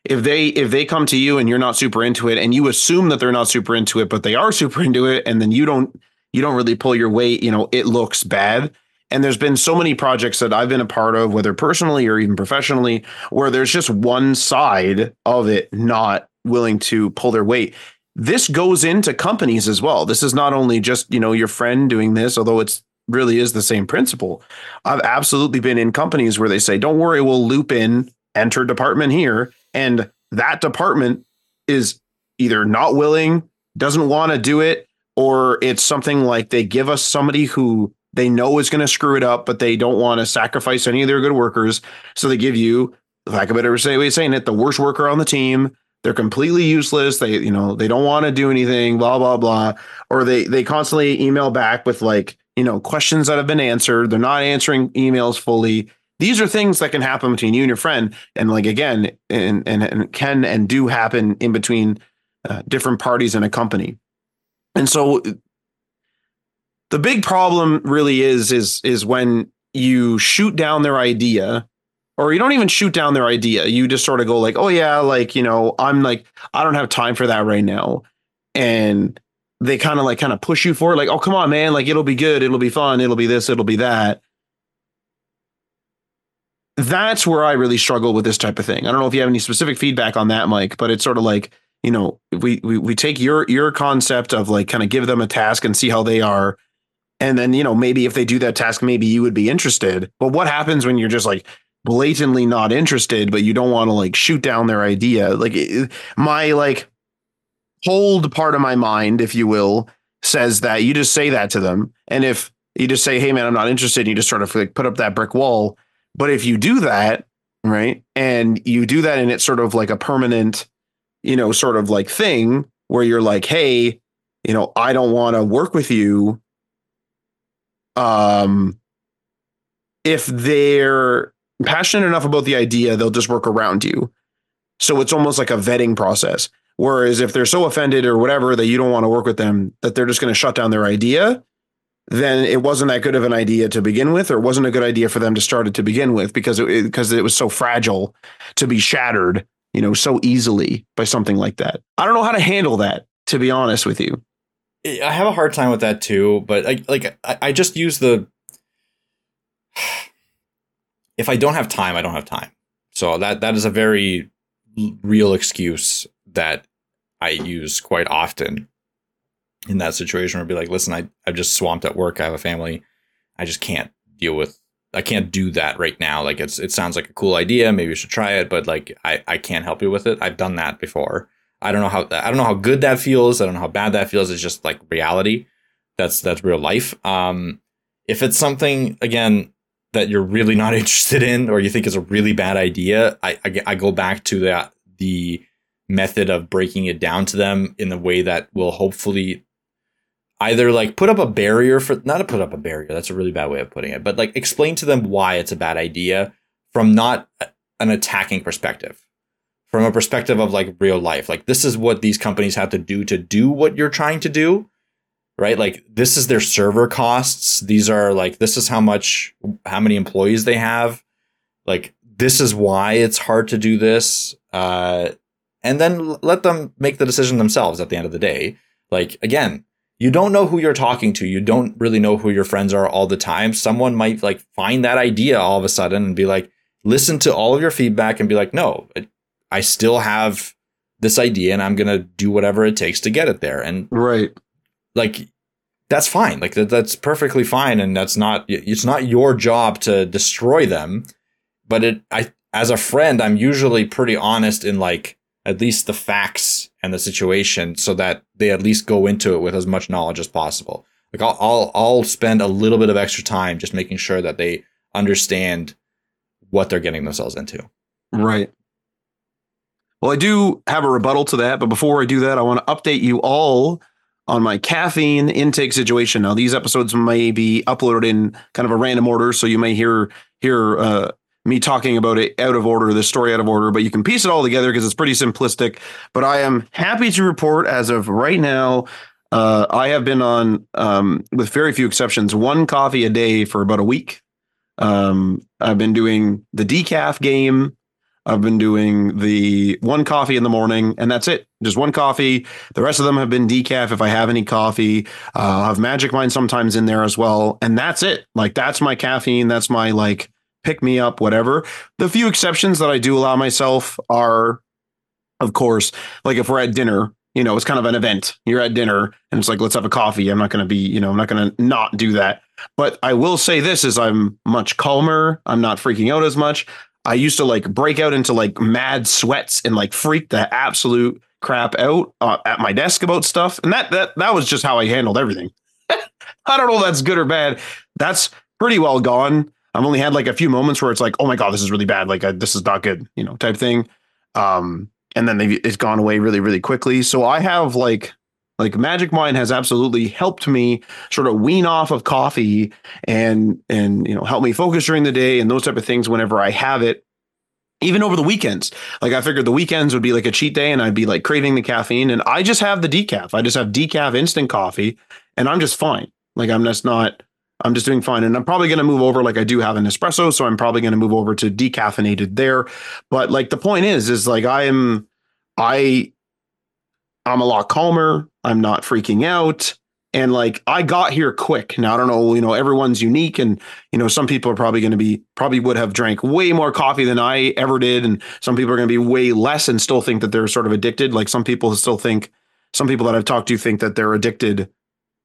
if they if they come to you and you're not super into it and you assume that they're not super into it but they are super into it and then you don't you don't really pull your weight you know it looks bad. And there's been so many projects that I've been a part of whether personally or even professionally where there's just one side of it not willing to pull their weight. This goes into companies as well. This is not only just you know your friend doing this although it's really is the same principle. I've absolutely been in companies where they say don't worry we'll loop in enter department here and that department is either not willing, doesn't want to do it, or it's something like they give us somebody who they know is going to screw it up, but they don't want to sacrifice any of their good workers. So they give you, of a better way of saying it, the worst worker on the team. They're completely useless. They, you know, they don't want to do anything, blah, blah, blah. Or they they constantly email back with like, you know, questions that have been answered. They're not answering emails fully these are things that can happen between you and your friend. And like again and and, and can and do happen in between uh, different parties in a company. And so the big problem really is is is when you shoot down their idea or you don't even shoot down their idea. You just sort of go like oh yeah like you know i'm like i don't have time for that right now. And they kind of like kind of push you for it like oh come on man like it'll be good. It'll be fun. It'll be this. It'll be that that's where I really struggle with this type of thing. I don't know if you have any specific feedback on that, Mike, but it's sort of like, you know, we we we take your your concept of like kind of give them a task and see how they are. And then, you know, maybe if they do that task, maybe you would be interested. But what happens when you're just like blatantly not interested, but you don't want to like shoot down their idea? Like my like hold part of my mind, if you will, says that you just say that to them. And if you just say, hey man, I'm not interested, and you just sort of like put up that brick wall, but if you do that, right, and you do that and it's sort of like a permanent, you know, sort of like thing where you're like, hey, you know, I don't want to work with you. Um, if they're passionate enough about the idea, they'll just work around you. So it's almost like a vetting process. Whereas if they're so offended or whatever that you don't want to work with them, that they're just going to shut down their idea, then it wasn't that good of an idea to begin with, or it wasn't a good idea for them to start it to begin with because it because it was so fragile to be shattered, you know, so easily by something like that. I don't know how to handle that, to be honest with you. I have a hard time with that too, but I, like I, I just use the if I don't have time, I don't have time. So that that is a very real excuse that I use quite often in that situation I'd be like, listen, I, I'm just swamped at work. I have a family. I just can't deal with, I can't do that right now. Like it's, it sounds like a cool idea. Maybe you should try it, but like, I, I can't help you with it. I've done that before. I don't know how, I don't know how good that feels. I don't know how bad that feels. It's just like reality. That's, that's real life. Um, if it's something again that you're really not interested in, or you think is a really bad idea, I, I, I go back to that, the method of breaking it down to them in the way that will hopefully either like put up a barrier for not to put up a barrier that's a really bad way of putting it but like explain to them why it's a bad idea from not an attacking perspective. From a perspective of like real life like this is what these companies have to do to do what you're trying to do right? Like this is their server costs these are like this is how much how many employees they have like this is why it's hard to do this uh and then let them make the decision themselves at the end of the day. Like again you don't know who you're talking to. You don't really know who your friends are all the time. Someone might like find that idea all of a sudden and be like, listen to all of your feedback and be like, no, I still have this idea and I'm going to do whatever it takes to get it there. And right. Like, that's fine. Like that, that's perfectly fine. And that's not, it's not your job to destroy them. But it, I, as a friend, I'm usually pretty honest in like, at least the facts and the situation so that they at least go into it with as much knowledge as possible. Like I'll, I'll, I'll spend a little bit of extra time just making sure that they understand what they're getting themselves into. Right. Well, I do have a rebuttal to that, but before I do that, I want to update you all on my caffeine intake situation. Now, these episodes may be uploaded in kind of a random order, so you may hear hear uh, me talking about it out of order, the story out of order, but you can piece it all together because it's pretty simplistic. But I am happy to report as of right now, uh, I have been on, um, with very few exceptions, one coffee a day for about a week. Um, I've been doing the decaf game. I've been doing the one coffee in the morning, and that's it. Just one coffee. The rest of them have been decaf if I have any coffee. Uh, I'll have Magic Mind sometimes in there as well, and that's it. Like that's my caffeine. That's my like pick me up, whatever. The few exceptions that I do allow myself are, of course, like if we're at dinner, you know, it's kind of an event. You're at dinner and it's like, let's have a coffee. I'm not going to be, you know, I'm not going to not do that. But I will say this is I'm much calmer. I'm not freaking out as much. I used to like break out into like mad sweats and like freak the absolute crap out uh, at my desk about stuff. And that that that was just how I handled everything. I don't know if that's good or bad. That's pretty well gone. I've only had like a few moments where it's like, oh my god, this is really bad. Like I, this is not good, you know, type thing. Um, and then it's gone away really, really quickly. So I have like like Magic Mind has absolutely helped me sort of wean off of coffee and and you know help me focus during the day and those type of things whenever I have it. Even over the weekends, like I figured the weekends would be like a cheat day, and I'd be like craving the caffeine, and I just have the decaf. I just have decaf instant coffee, and I'm just fine. Like I'm just not. I'm just doing fine, and I'm probably going to move over. Like I do have an espresso, so I'm probably going to move over to decaffeinated there. But like the point is, is like I am, I I'm a lot calmer. I'm not freaking out. And like I got here quick. Now I don't know, you know, everyone's unique and you know, some people are probably going to be probably would have drank way more coffee than I ever did and some people are going to be way less and still think that they're sort of addicted. Like some people still think some people that I've talked to think that they're addicted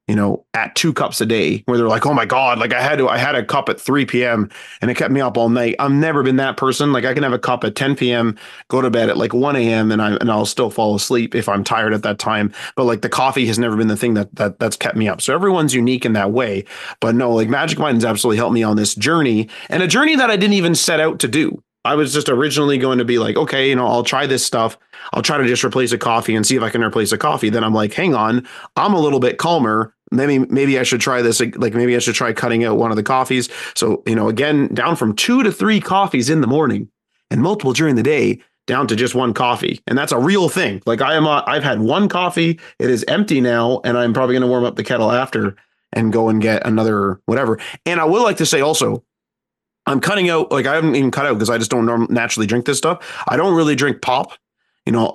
you know, at two cups a day where they're like, oh my God, like I had to, I had a cup at 3 p.m. and it kept me up all night. I've never been that person. Like I can have a cup at 10 p.m., go to bed at like 1 a.m. and I and I'll still fall asleep if I'm tired at that time. But like the coffee has never been the thing that that that's kept me up. So everyone's unique in that way. But no, like Magic Mind has absolutely helped me on this journey and a journey that I didn't even set out to do. I was just originally going to be like, okay, you know, I'll try this stuff. I'll try to just replace a coffee and see if I can replace a coffee. Then I'm like, hang on, I'm a little bit calmer maybe maybe I should try this like maybe I should try cutting out one of the coffees. So, you know, again, down from 2 to 3 coffees in the morning and multiple during the day down to just one coffee. And that's a real thing. Like I am uh, I've had one coffee, it is empty now and I'm probably going to warm up the kettle after and go and get another whatever. And I would like to say also I'm cutting out like I haven't even cut out because I just don't naturally drink this stuff. I don't really drink pop, you know,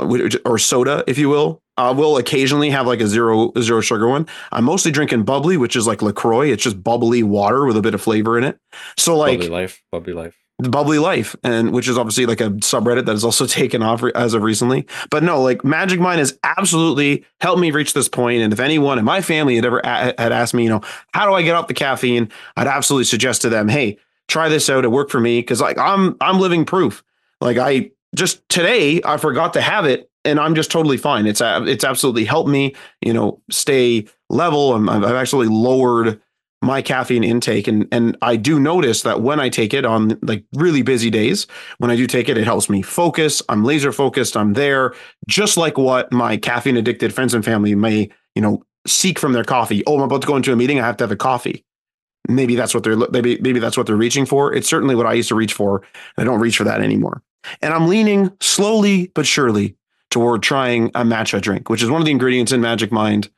or soda, if you will. I will occasionally have like a zero zero sugar one. I'm mostly drinking bubbly, which is like Lacroix. It's just bubbly water with a bit of flavor in it. So like bubbly life, bubbly life, the bubbly life, and which is obviously like a subreddit that is also taken off as of recently. But no, like Magic Mind has absolutely helped me reach this point. And if anyone in my family had ever a- had asked me, you know, how do I get off the caffeine, I'd absolutely suggest to them, hey, try this out. It worked for me because like I'm I'm living proof. Like I just today I forgot to have it and I'm just totally fine. It's it's absolutely helped me, you know, stay level. i have actually lowered my caffeine intake, and and I do notice that when I take it on like really busy days, when I do take it, it helps me focus. I'm laser focused. I'm there, just like what my caffeine addicted friends and family may, you know, seek from their coffee. Oh, I'm about to go into a meeting. I have to have a coffee. Maybe that's what they're maybe maybe that's what they're reaching for. It's certainly what I used to reach for. I don't reach for that anymore. And I'm leaning slowly but surely toward trying a matcha drink, which is one of the ingredients in Magic Mind.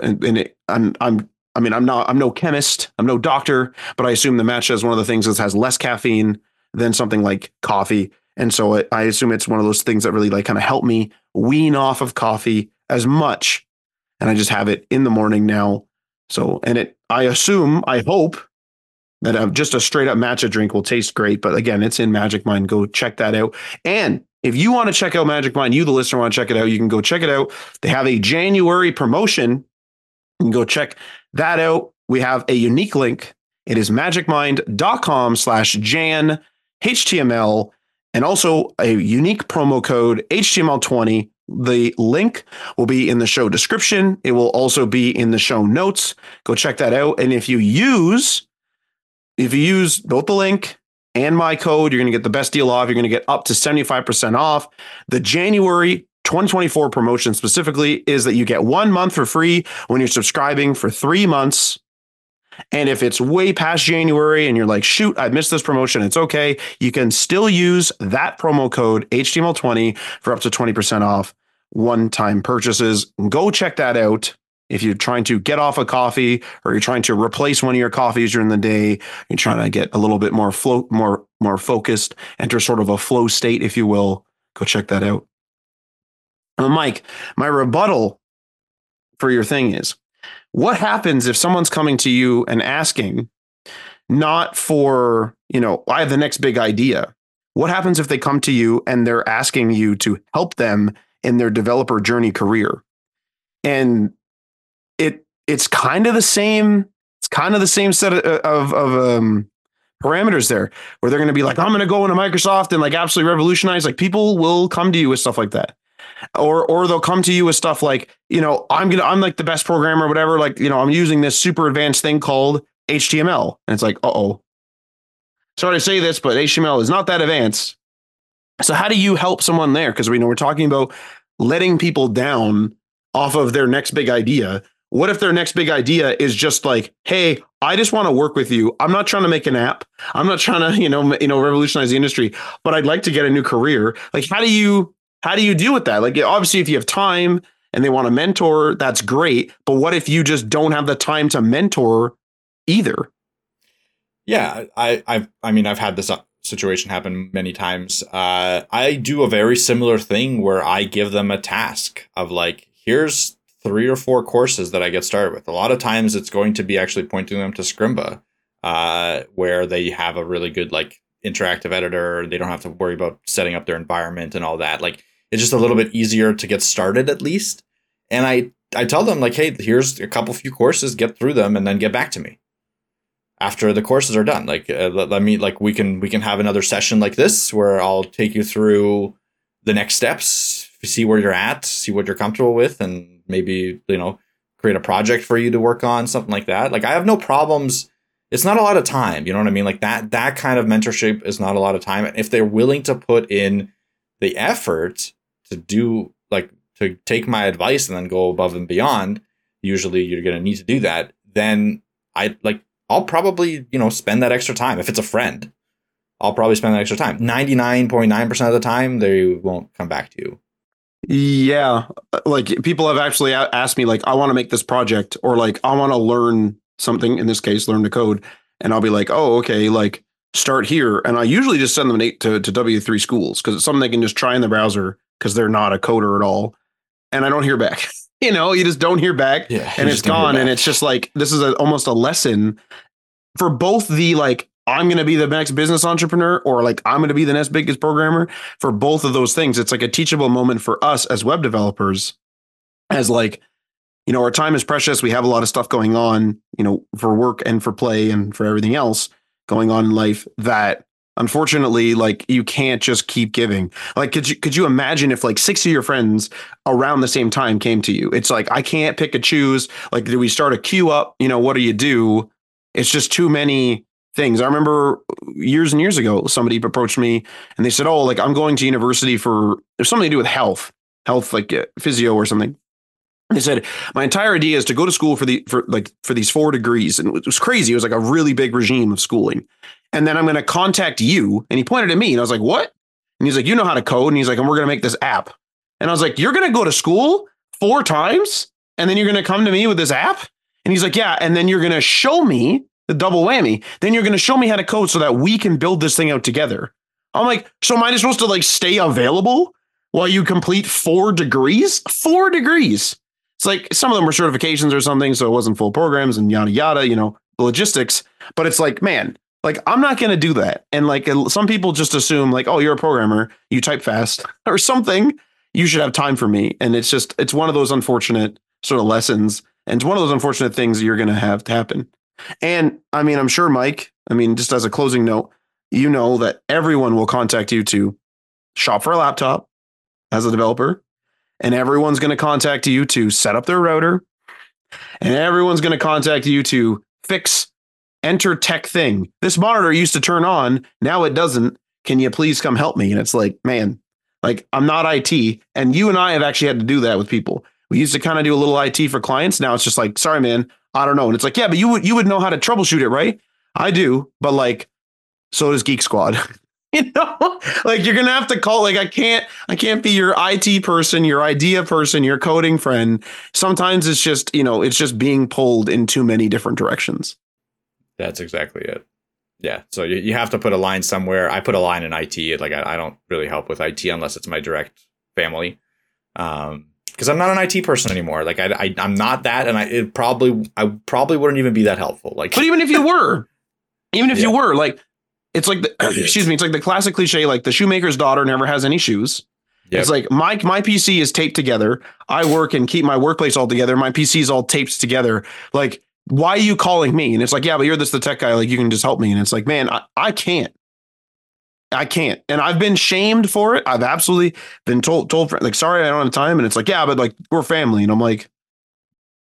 And, it, I'm, I'm, I mean, I'm not, I'm no chemist, I'm no doctor, but I assume the matcha is one of the things that has less caffeine than something like coffee. And so I assume it's one of those things that really like kind of help me wean off of coffee as much. And I just have it in the morning now. So, and it, I assume, I hope that uh, just a straight up matcha drink will taste great. But again, it's in Magic Mind. Go check that out. And if you want to check out Magic Mind, you, the listener, want to check it out, you can go check it out. They have a January promotion. You can go check that out. We have a unique link. It is magicmind.com slash Jan HTML and also a unique promo code HTML20. The link will be in the show description. It will also be in the show notes. Go check that out. And if you use, if you use both the link and my code, you're going to get the best deal off. You're going to get up to 75% off. The January 2024 promotion specifically is that you get one month for free when you're subscribing for three months. And if it's way past January and you're like, shoot, I missed this promotion, it's okay. You can still use that promo code HTML20 for up to 20% off one time purchases. Go check that out. If you're trying to get off a coffee or you're trying to replace one of your coffees during the day, you're trying to get a little bit more flow, more, more focused, enter sort of a flow state, if you will, go check that out. Mike, my rebuttal for your thing is what happens if someone's coming to you and asking not for, you know, I have the next big idea. What happens if they come to you and they're asking you to help them in their developer journey career? And it it's kind of the same it's kind of the same set of of, of um parameters there where they're going to be like i'm going to go into microsoft and like absolutely revolutionize like people will come to you with stuff like that or or they'll come to you with stuff like you know i'm gonna i'm like the best programmer or whatever like you know i'm using this super advanced thing called html and it's like uh-oh sorry to say this but html is not that advanced so how do you help someone there because we know we're talking about letting people down off of their next big idea what if their next big idea is just like, hey, I just want to work with you. I'm not trying to make an app. I'm not trying to, you know, you know, revolutionize the industry, but I'd like to get a new career. Like, how do you how do you deal with that? Like, obviously, if you have time and they want to mentor, that's great. But what if you just don't have the time to mentor either? Yeah, I, I, I mean, I've had this uh, situation happen many times. Uh, I do a very similar thing where I give them a task of like, here's three or four courses that I get started with. A lot of times it's going to be actually pointing them to Scrimba, uh, where they have a really good like interactive editor. They don't have to worry about setting up their environment and all that. Like it's just a little bit easier to get started at least. And I I tell them like, hey, here's a couple few courses, get through them, and then get back to me after the courses are done. Like uh, let, let me like we can we can have another session like this where I'll take you through the next steps, see where you're at, see what you're comfortable with, and maybe you know create a project for you to work on something like that like i have no problems it's not a lot of time you know what i mean like that that kind of mentorship is not a lot of time if they're willing to put in the effort to do like to take my advice and then go above and beyond usually you're going to need to do that then i like i'll probably you know spend that extra time if it's a friend i'll probably spend that extra time 99.9% of the time they won't come back to you yeah, uh, like people have actually asked me, like, I want to make this project, or like, I want to learn something. In this case, learn to code, and I'll be like, oh, okay, like start here. And I usually just send them to to W three schools because it's something they can just try in the browser because they're not a coder at all, and I don't hear back. you know, you just don't hear back, yeah, and it's gone, and it's just like this is a, almost a lesson for both the like I'm going to be the next business entrepreneur or like I'm going to be the next biggest programmer for both of those things. It's like a teachable moment for us as web developers as like, you know, our time is precious. We have a lot of stuff going on, you know, for work and for play and for everything else going on in life that unfortunately like you can't just keep giving. Like could you could you imagine if like six of your friends around the same time came to you? It's like I can't pick and choose. Like do we start a queue up? You know, what do you do? It's just too many things. I remember years and years ago, somebody approached me and they said, "Oh, like I'm going to university for there's something to do with health, health like uh, physio or something." they said my entire idea is to go to school for the for like for these four degrees, and it was crazy. It was like a really big regime of schooling, and then I'm going to contact you. And he pointed at me, and I was like, "What?" And he's like, "You know how to code," and he's like, "And we're going to make this app." And I was like, "You're going to go to school four times, and then you're going to come to me with this app?" And he's like, "Yeah," and then you're going to show me the double whammy. Then you're going to show me how to code so that we can build this thing out together. I'm like, so am I supposed to like stay available while you complete four degrees? Four degrees. It's like some of them were certifications or something, so it wasn't full programs and yada yada, you know, the logistics. But it's like, man, like I'm not going to do that. And like some people just assume like, oh, you're a programmer, you type fast or something. You should have time for me. And it's just, it's one of those unfortunate sort of lessons. And it's one of those unfortunate things you're going to have to happen. And I mean, I'm sure, Mike, I mean, just as a closing note, you know that everyone will contact you to shop for a laptop as a developer, and everyone's going to contact you to set up their router, and everyone's going to contact you to fix enter tech thing. This monitor used to turn on, now it doesn't. Can you please come help me? And it's like, man, like I'm not IT. And you and I have actually had to do that with people. We used to kind of do a little IT for clients. Now it's just like, sorry, man, I don't know. And it's like, yeah, but you would you would know how to troubleshoot it, right? I do, but like, so does Geek Squad. you know, like you're gonna have to call. Like I can't, I can't be your IT person, your idea person, your coding friend. Sometimes it's just, you know, it's just being pulled in too many different directions. That's exactly it. Yeah. So you, you have to put a line somewhere. I put a line in IT. Like I, I don't really help with IT unless it's my direct family. Um, because I'm not an IT person anymore. Like I, I am not that, and I it probably I probably wouldn't even be that helpful. Like, but even if you were, even if yeah. you were, like, it's like the, excuse me, it's like the classic cliche, like the shoemaker's daughter never has any shoes. Yep. It's like my my PC is taped together. I work and keep my workplace all together. My PC is all taped together. Like, why are you calling me? And it's like, yeah, but you're this the tech guy. Like, you can just help me. And it's like, man, I, I can't. I can't. And I've been shamed for it. I've absolutely been told told like sorry I don't have time and it's like yeah, but like we're family and I'm like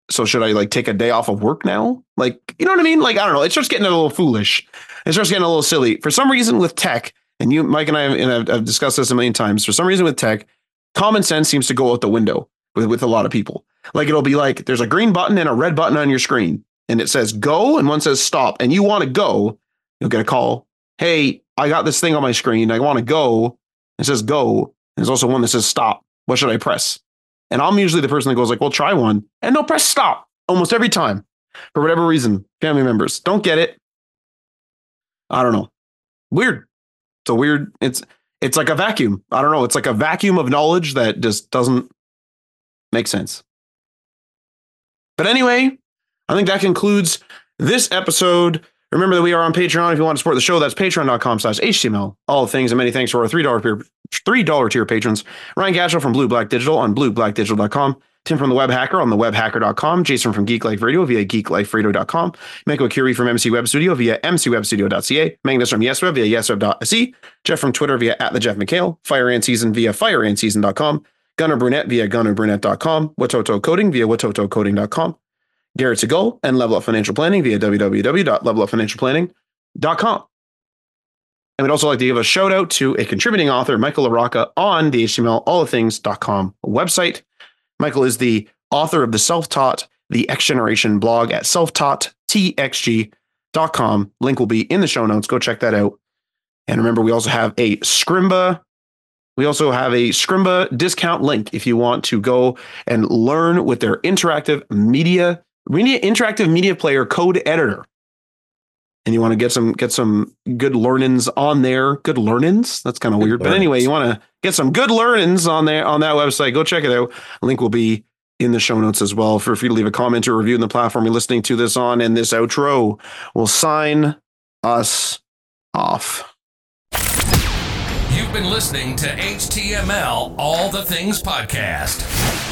so should I like take a day off of work now? Like, you know what I mean? Like I don't know. It starts getting a little foolish. It starts getting a little silly. For some reason with tech, and you Mike and I have, and I've, I've discussed this a million times. For some reason with tech, common sense seems to go out the window with with a lot of people. Like it'll be like there's a green button and a red button on your screen and it says go and one says stop and you want to go, you'll get a call. Hey, I got this thing on my screen. I want to go. It says go. There's also one that says stop. What should I press? And I'm usually the person that goes like, well, try one. And they'll press stop almost every time for whatever reason. Family members don't get it. I don't know. Weird. It's a weird, it's it's like a vacuum. I don't know. It's like a vacuum of knowledge that just doesn't make sense. But anyway, I think that concludes this episode Remember that we are on Patreon. If you want to support the show, that's patreon.com slash HTML. All things and many thanks to our $3 tier, $3 tier patrons. Ryan Gatchell from Blue Black Digital on blueblackdigital.com. Tim from the Web Hacker on the webhacker.com. Jason from Geek Life Radio via geekliferadio.com. Mako Curie from MC Web Studio via mcwebstudio.ca. Magnus from YesWeb via yesweb.se. Jeff from Twitter via at the Jeff McHale. Fire and Season via fireandseason.com. Gunnar Brunette via gunnerbrunette.com. Watoto Coding via watotocoding.com. Garrett Segal, and Level Up Financial Planning via www.levelupfinancialplanning.com. And we'd also like to give a shout out to a contributing author, Michael LaRocca, on the HTMLallthethings.com website. Michael is the author of the self taught The X Generation blog at selftaughttxg.com. Link will be in the show notes. Go check that out. And remember, we also have a Scrimba. We also have a Scrimba discount link if you want to go and learn with their interactive media media interactive media player code editor. And you want to get some get some good learnings on there. Good learnings? That's kind of weird. But anyway you want to get some good learnings on there on that website. Go check it out. Link will be in the show notes as well for free to leave a comment or review in the platform you're listening to this on. And this outro will sign us off. You've been listening to HTML All the Things Podcast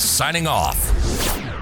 signing off.